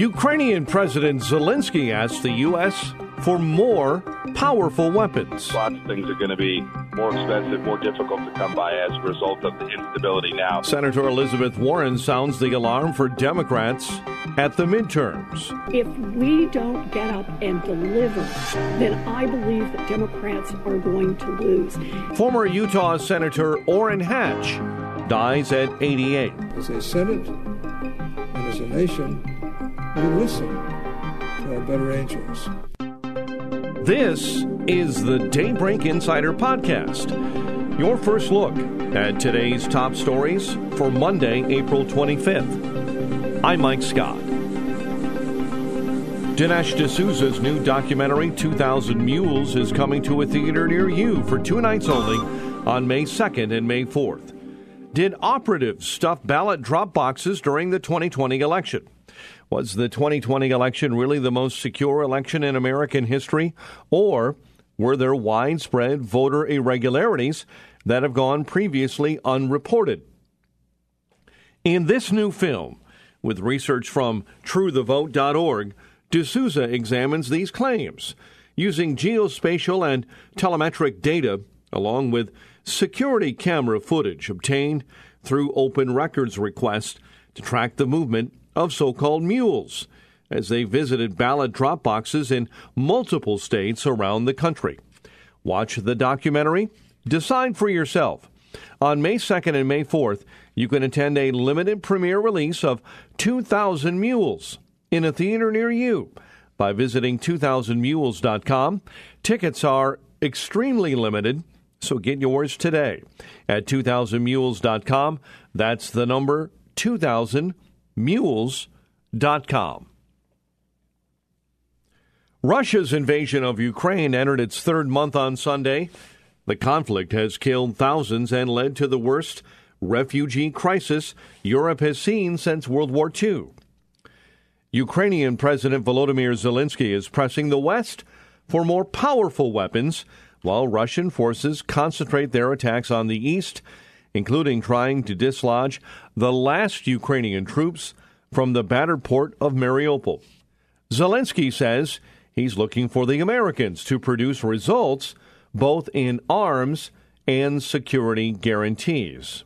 Ukrainian President Zelensky asked the U.S. for more powerful weapons. Lots of things are going to be more expensive, more difficult to come by as a result of the instability now. Senator Elizabeth Warren sounds the alarm for Democrats at the midterms. If we don't get up and deliver, then I believe that Democrats are going to lose. Former Utah Senator Orrin Hatch dies at 88. As a Senate and as a nation, we listen to our better angels. This is the Daybreak Insider Podcast. Your first look at today's top stories for Monday, April 25th. I'm Mike Scott. Dinesh D'Souza's new documentary, 2000 Mules, is coming to a theater near you for two nights only on May 2nd and May 4th. Did operatives stuff ballot drop boxes during the 2020 election? Was the 2020 election really the most secure election in American history? Or were there widespread voter irregularities that have gone previously unreported? In this new film, with research from truethevote.org, D'Souza examines these claims using geospatial and telemetric data along with security camera footage obtained through open records requests to track the movement of so called mules as they visited ballot drop boxes in multiple states around the country. Watch the documentary, decide for yourself. On May 2nd and May 4th, you can attend a limited premiere release of 2,000 Mules in a theater near you by visiting 2000mules.com. Tickets are extremely limited, so get yours today at 2000mules.com. That's the number 2000mules.com. Russia's invasion of Ukraine entered its third month on Sunday. The conflict has killed thousands and led to the worst refugee crisis Europe has seen since World War II. Ukrainian President Volodymyr Zelensky is pressing the West for more powerful weapons, while Russian forces concentrate their attacks on the east, including trying to dislodge the last Ukrainian troops from the battered port of Mariupol. Zelensky says he's looking for the Americans to produce results both in arms and security guarantees.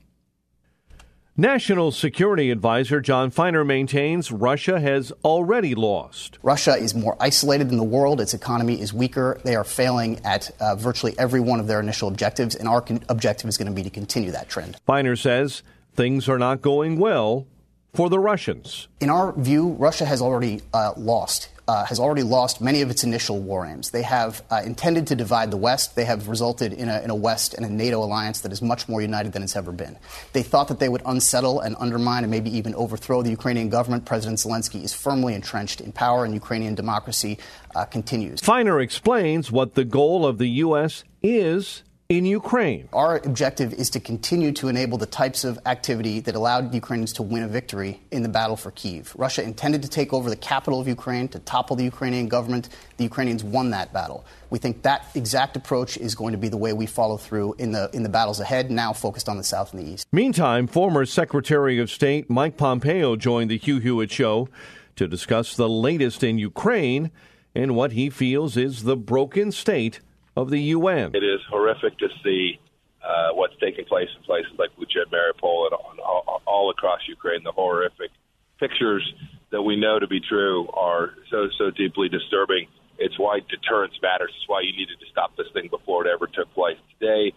National Security Advisor Jon Finer maintains Russia has already lost. Russia is more isolated than the world. Its economy is weaker. They are failing at uh, virtually every one of their initial objectives, and our con- objective is going to be to continue that trend. Finer says things are not going well for the Russians. In our view, Russia has already uh, lost uh, has already lost many of its initial war aims. They have uh, intended to divide the West. They have resulted in a, in a West and a NATO alliance that is much more united than it's ever been. They thought that they would unsettle and undermine and maybe even overthrow the Ukrainian government. President Zelensky is firmly entrenched in power, and Ukrainian democracy uh, continues. Finer explains what the goal of the U.S. is in Ukraine. Our objective is to continue to enable the types of activity that allowed Ukrainians to win a victory in the battle for Kiev. Russia intended to take over the capital of Ukraine, to topple the Ukrainian government. The Ukrainians won that battle. We think that exact approach is going to be the way we follow through in the in the battles ahead, now focused on the south and the east. Meantime, former Secretary of State Mike Pompeo joined the Hugh Hewitt show to discuss the latest in Ukraine and what he feels is the broken state of the UN. It is horrific to see uh, what's taking place in places like Bucha and Mariupol and all, all across Ukraine. The horrific pictures that we know to be true are so so deeply disturbing. It's why deterrence matters. It's why you needed to stop this thing before it ever took place. Today,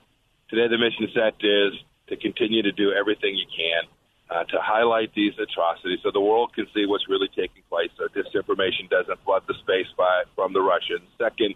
today the mission set is to continue to do everything you can uh, to highlight these atrocities so the world can see what's really taking place so disinformation doesn't flood the space by, from the Russians. Second,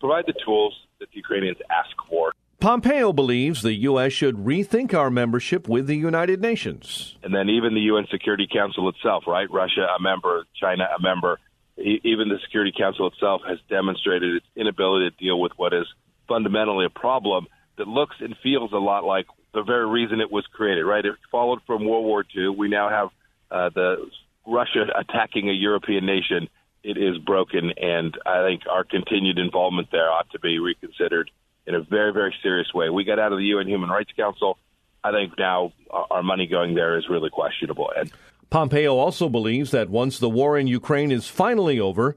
provide the tools that the Ukrainians ask for. Pompeo believes the U.S. should rethink our membership with the United Nations. And then even the UN Security Council itself, right? Russia, a member, China, a member. Even the Security Council itself has demonstrated its inability to deal with what is fundamentally a problem that looks and feels a lot like the very reason it was created, right? It followed from World War II. We now have uh, the Russia attacking a European nation. It is broken, and I think our continued involvement there ought to be reconsidered in a very, very serious way. We got out of the UN Human Rights Council. I think now our money going there is really questionable. And Pompeo also believes that once the war in Ukraine is finally over,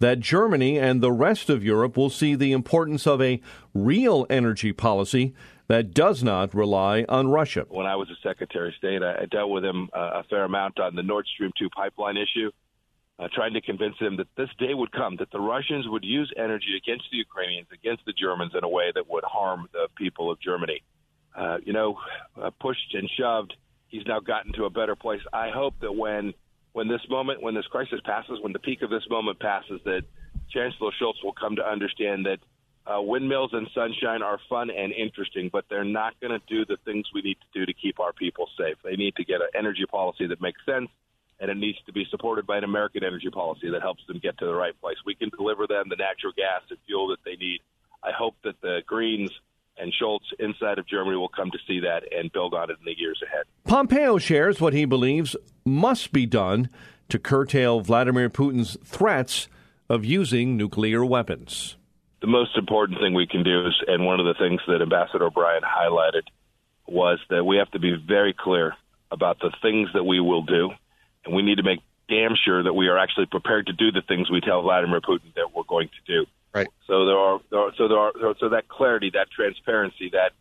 that Germany and the rest of Europe will see the importance of a real energy policy that does not rely on Russia. When I was a Secretary of State, I dealt with him uh, a fair amount on the Nord Stream 2 pipeline issue uh, trying to convince them that this day would come, that the Russians would use energy against the Ukrainians, against the Germans in a way that would harm the people of Germany. Uh, you know, uh, pushed and shoved, he's now gotten to a better place. I hope that when when this moment, when this crisis passes, when the peak of this moment passes, that Chancellor Scholz will come to understand that uh, windmills and sunshine are fun and interesting, but they're not going to do the things we need to do to keep our people safe. They need to get an energy policy that makes sense and it needs to be supported by an American energy policy that helps them get to the right place. We can deliver them the natural gas and fuel that they need. I hope that the Greens and Scholz inside of Germany will come to see that and build on it in the years ahead. Pompeo shares what he believes must be done to curtail Vladimir Putin's threats of using nuclear weapons. The most important thing we can do is, and one of the things that Ambassador O'Brien highlighted was that we have to be very clear about the things that we will do and we need to make damn sure that we are actually prepared to do the things we tell Vladimir Putin that we're going to do. Right. So there are, there are so there are so that clarity, that transparency, that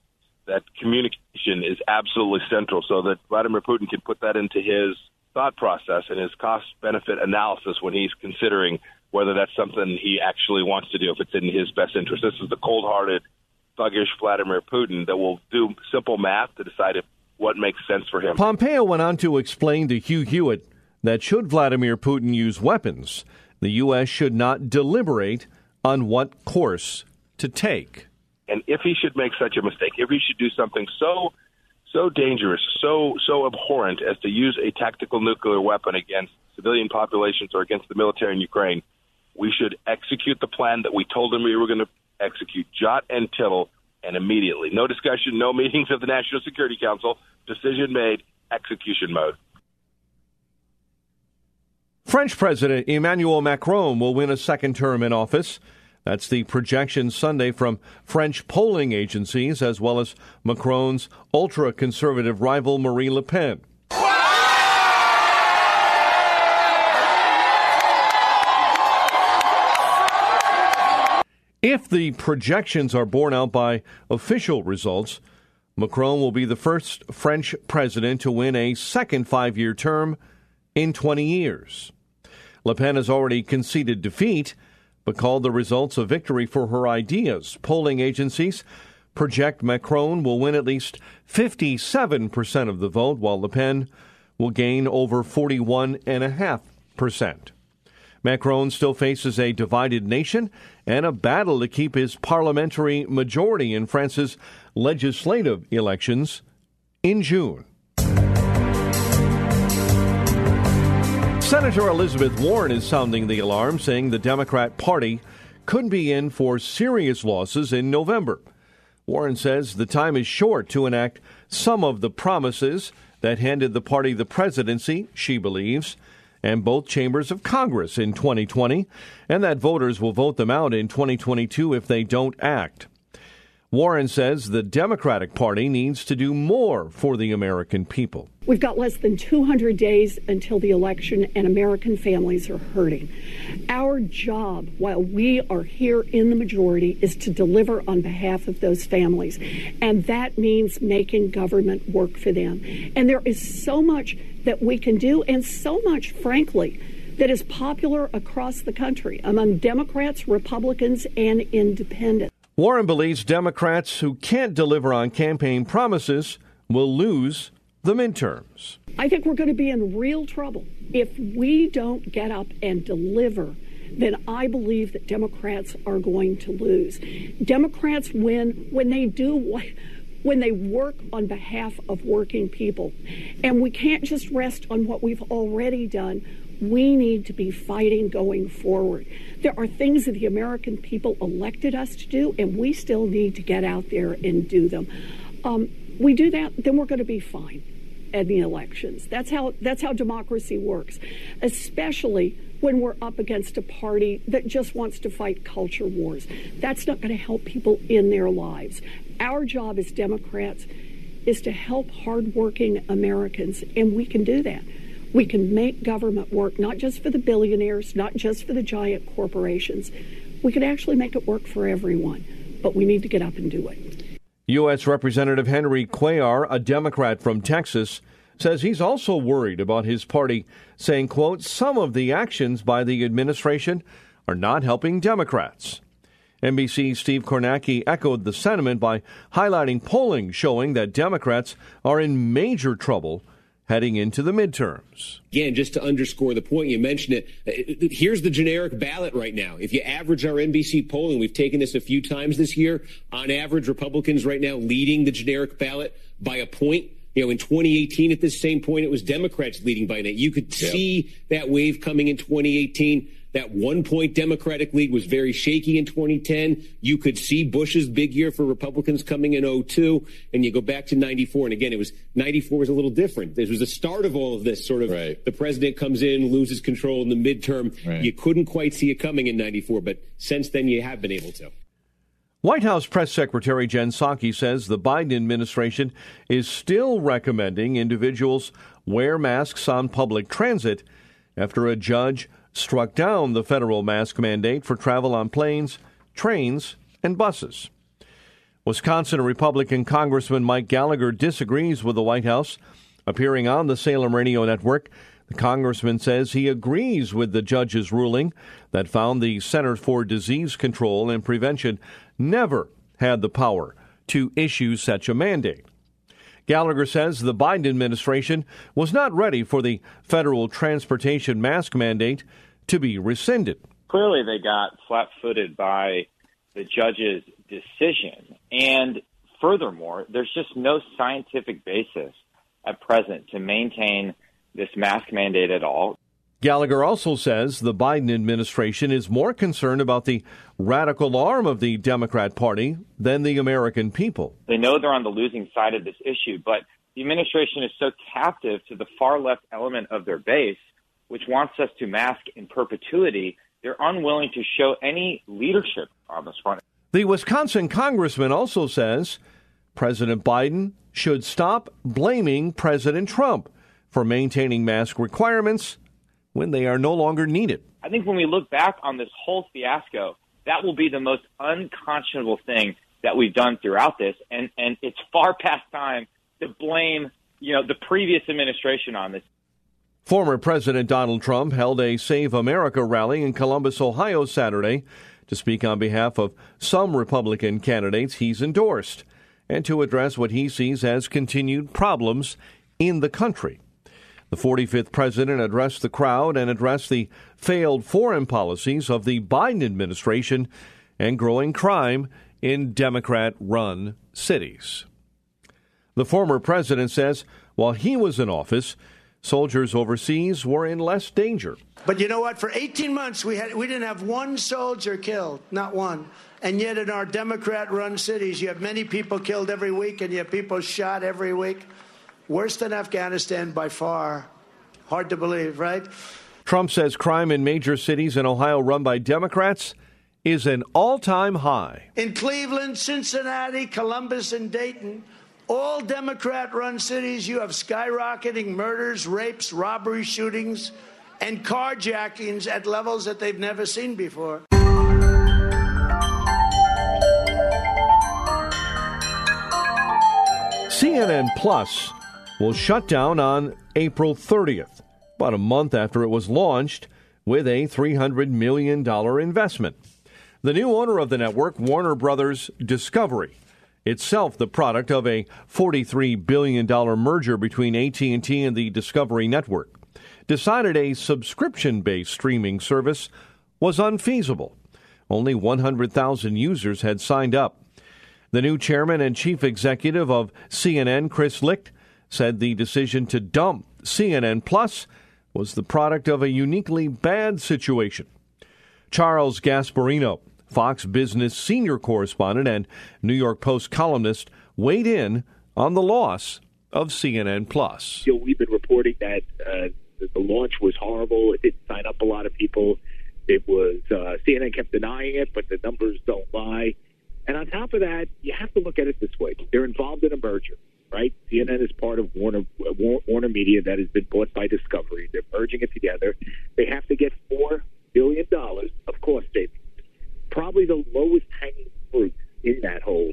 that communication is absolutely central, so that Vladimir Putin can put that into his thought process and his cost benefit analysis when he's considering whether that's something he actually wants to do, if it's in his best interest. This is the cold hearted, thuggish Vladimir Putin that will do simple math to decide if what makes sense for him. Pompeo went on to explain to Hugh Hewitt that should Vladimir Putin use weapons, the U.S. should not deliberate on what course to take. And if he should make such a mistake, if he should do something so so dangerous, so so abhorrent as to use a tactical nuclear weapon against civilian populations or against the military in Ukraine, we should execute the plan that we told him we were going to execute, jot and tittle, and immediately. No discussion, no meetings of the National Security Council. Decision made, execution mode. French President Emmanuel Macron will win a second term in office. That's the projection Sunday from French polling agencies, as well as Macron's ultra conservative rival Marine Le Pen. If the projections are borne out by official results, Macron will be the first French president to win a second five year term in 20 years. Le Pen has already conceded defeat, but called the results a victory for her ideas. Polling agencies project Macron will win at least 57% of the vote, while Le Pen will gain over 41.5%. Macron still faces a divided nation and a battle to keep his parliamentary majority in France's legislative elections in June. Senator Elizabeth Warren is sounding the alarm, saying the Democrat Party could be in for serious losses in November. Warren says the time is short to enact some of the promises that handed the party the presidency, she believes, and both chambers of Congress in 2020, and that voters will vote them out in 2022 if they don't act. Warren says the Democratic Party needs to do more for the American people. We've got less than 200 days until the election, and American families are hurting. Our job, while we are here in the majority, is to deliver on behalf of those families. And that means making government work for them. And there is so much that we can do, and so much, frankly, that is popular across the country among Democrats, Republicans, and independents. Warren believes Democrats who can't deliver on campaign promises will lose the midterms. I think we're going to be in real trouble if we don't get up and deliver then I believe that Democrats are going to lose. Democrats win when they do what when they work on behalf of working people. And we can't just rest on what we've already done. We need to be fighting going forward. There are things that the American people elected us to do, and we still need to get out there and do them. Um, we do that, then we're going to be fine at the elections. That's how that's how democracy works, especially when we're up against a party that just wants to fight culture wars. That's not going to help people in their lives. Our job as Democrats is to help hardworking Americans, and we can do that. We can make government work not just for the billionaires, not just for the giant corporations. We can actually make it work for everyone, but we need to get up and do it. U.S. Representative Henry Cuellar, a Democrat from Texas, says he's also worried about his party, saying, quote, some of the actions by the administration are not helping Democrats. NBC's Steve Kornacki echoed the sentiment by highlighting polling showing that Democrats are in major trouble heading into the midterms. Again, just to underscore the point, you mentioned it. Uh, here's the generic ballot right now. If you average our NBC polling, we've taken this a few times this year. On average, Republicans right now leading the generic ballot by a point. You know, in 2018, at this same point, it was Democrats leading by a You could yep. see that wave coming in 2018. That one point Democratic lead was very shaky in 2010. You could see Bush's big year for Republicans coming in 02, and you go back to 94. And again, it was 94 was a little different. This was the start of all of this sort of right. the president comes in, loses control in the midterm. Right. You couldn't quite see it coming in 94, but since then you have been able to. White House Press Secretary Jen Psaki says the Biden administration is still recommending individuals wear masks on public transit after a judge struck down the federal mask mandate for travel on planes, trains, and buses. Wisconsin Republican Congressman Mike Gallagher disagrees with the White House. Appearing on the Salem Radio Network, the congressman says he agrees with the judge's ruling that found the Center for Disease Control and Prevention never had the power to issue such a mandate. Gallagher says the Biden administration was not ready for the federal transportation mask mandate to be rescinded. Clearly, they got flat footed by the judge's decision. And furthermore, there's just no scientific basis at present to maintain this mask mandate at all. Gallagher also says the Biden administration is more concerned about the radical arm of the Democrat Party than the American people. They know they're on the losing side of this issue, but the administration is so captive to the far left element of their base which wants us to mask in perpetuity, they're unwilling to show any leadership on this front. The Wisconsin congressman also says President Biden should stop blaming President Trump for maintaining mask requirements when they are no longer needed. I think when we look back on this whole fiasco, that will be the most unconscionable thing that we've done throughout this, and and it's far past time to blame you know the previous administration on this. Former President Donald Trump held a Save America rally in Columbus, Ohio Saturday to speak on behalf of some Republican candidates he's endorsed and to address what he sees as continued problems in the country. The 45th president addressed the crowd and addressed the failed foreign policies of the Biden administration and growing crime in Democrat run cities. The former president says while he was in office, Soldiers overseas were in less danger. But you know what? For 18 months, we, had, we didn't have one soldier killed, not one. And yet, in our Democrat run cities, you have many people killed every week, and you have people shot every week. Worse than Afghanistan by far. Hard to believe, right? Trump says crime in major cities in Ohio run by Democrats is an all time high. In Cleveland, Cincinnati, Columbus, and Dayton, all Democrat run cities, you have skyrocketing murders, rapes, robbery, shootings, and carjackings at levels that they've never seen before. CNN Plus will shut down on April 30th, about a month after it was launched, with a $300 million investment. The new owner of the network, Warner Brothers Discovery, itself the product of a $43 billion merger between AT&T and the Discovery Network, decided a subscription-based streaming service was unfeasible. Only 100,000 users had signed up. The new chairman and chief executive of CNN, Chris Licht, said the decision to dump CNN Plus was the product of a uniquely bad situation. Charles Gasparino, Fox Business senior correspondent and New York Post columnist, weighed in on the loss of CNN Plus. You know, we've been reporting that uh, the launch was horrible. It didn't sign up a lot of people. It was uh, CNN kept denying it, but the numbers don't lie. And on top of that, you have to look at it this way: they're involved in a merger, right? CNN is part of Warner Warner Media that has been bought by Discovery. They're merging it together. They have to get four billion dollars of cost savings. Probably the lowest hanging fruit in that whole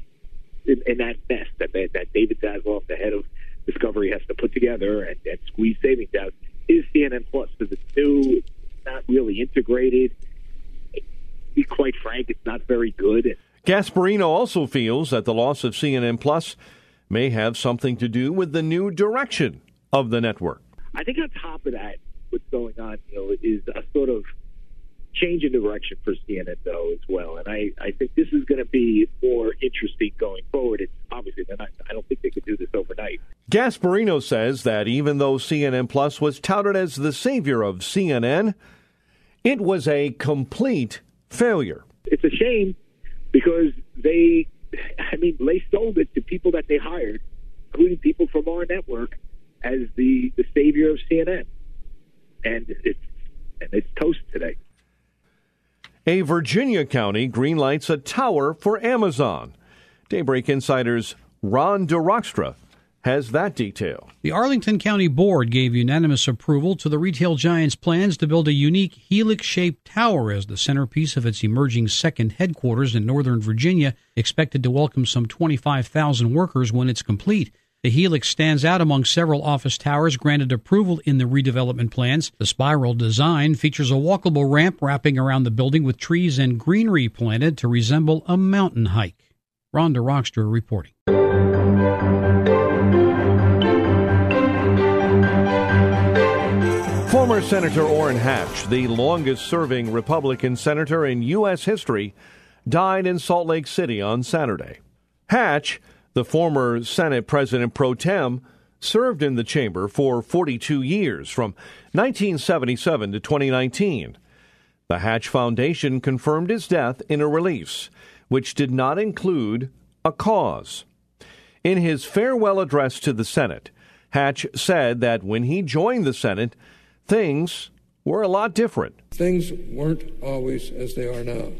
in, in that nest that that David Zaslav, the head of Discovery, has to put together and, and squeeze savings out is CNN Plus because it's new, it's not really integrated. Be quite frank, it's not very good. Gasparino also feels that the loss of CNN Plus may have something to do with the new direction of the network. I think on top of that, what's going on, you know, is a sort of change in direction for CNN though as well, and I, I think this is going to be more interesting going forward. It's obviously not, I don't think they could do this overnight. Gasparino says that even though CNN Plus was touted as the savior of CNN, it was a complete failure. It's a shame because they, I mean, they sold it to people that they hired, including people from our network, as the, the savior of CNN. And it's, and it's toast today. A Virginia county greenlights a tower for Amazon. Daybreak Insider's Ron DeRockstra has that detail. The Arlington County Board gave unanimous approval to the retail giant's plans to build a unique helix shaped tower as the centerpiece of its emerging second headquarters in Northern Virginia, expected to welcome some 25,000 workers when it's complete. The helix stands out among several office towers granted approval in the redevelopment plans. The spiral design features a walkable ramp wrapping around the building with trees and greenery planted to resemble a mountain hike. Rhonda Rockster reporting. Former Senator Orrin Hatch, the longest serving Republican senator in U.S. history, died in Salt Lake City on Saturday. Hatch, the former Senate President pro tem, served in the chamber for 42 years, from 1977 to 2019. The Hatch Foundation confirmed his death in a release, which did not include a cause. In his farewell address to the Senate, Hatch said that when he joined the Senate, things were a lot different. Things weren't always as they are now.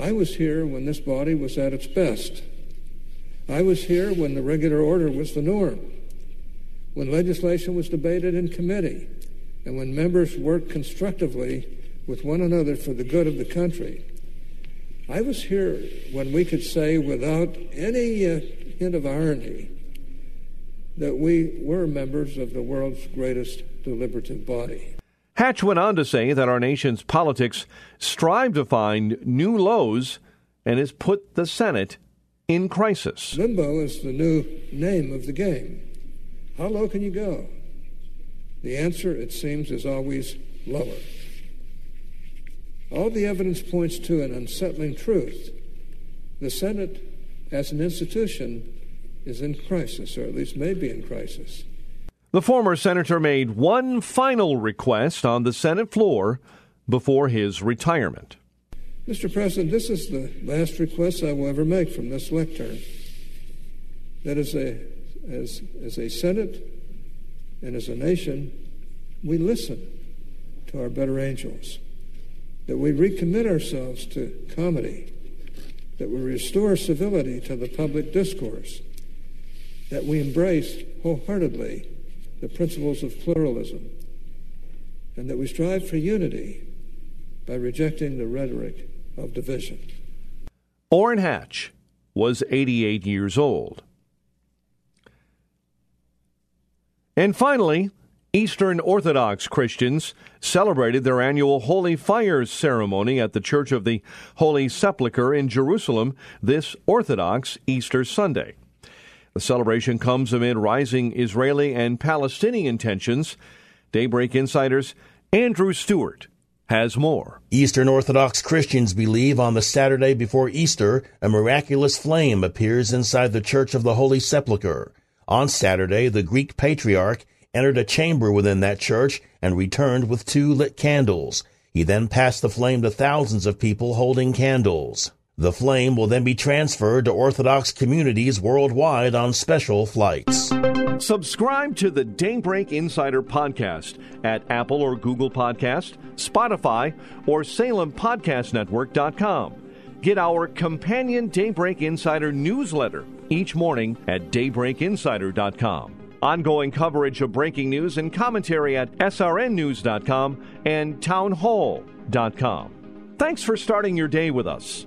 I was here when this body was at its best. I was here when the regular order was the norm, when legislation was debated in committee, and when members worked constructively with one another for the good of the country. I was here when we could say without any uh, hint of irony that we were members of the world's greatest deliberative body. Hatch went on to say that our nation's politics strive to find new lows and has put the Senate in crisis. Limbo is the new name of the game. How low can you go? The answer, it seems, is always lower. All the evidence points to an unsettling truth. The Senate, as an institution, is in crisis, or at least may be in crisis. The former senator made one final request on the Senate floor before his retirement. Mr. President, this is the last request I will ever make from this lectern. That as a, as, as a Senate and as a nation, we listen to our better angels, that we recommit ourselves to comity, that we restore civility to the public discourse, that we embrace wholeheartedly the principles of pluralism, and that we strive for unity by rejecting the rhetoric of division. Orrin Hatch was 88 years old. And finally, Eastern Orthodox Christians celebrated their annual Holy Fires ceremony at the Church of the Holy Sepulchre in Jerusalem this Orthodox Easter Sunday. The celebration comes amid rising Israeli and Palestinian tensions. Daybreak Insider's Andrew Stewart has more. Eastern Orthodox Christians believe on the Saturday before Easter, a miraculous flame appears inside the Church of the Holy Sepulchre. On Saturday, the Greek patriarch entered a chamber within that church and returned with two lit candles. He then passed the flame to thousands of people holding candles. The flame will then be transferred to Orthodox communities worldwide on special flights. Subscribe to the Daybreak Insider podcast at Apple or Google Podcast, Spotify, or SalemPodcastNetwork.com. Get our companion Daybreak Insider newsletter each morning at DaybreakInsider.com. Ongoing coverage of breaking news and commentary at SRNNews.com and TownHall.com. Thanks for starting your day with us.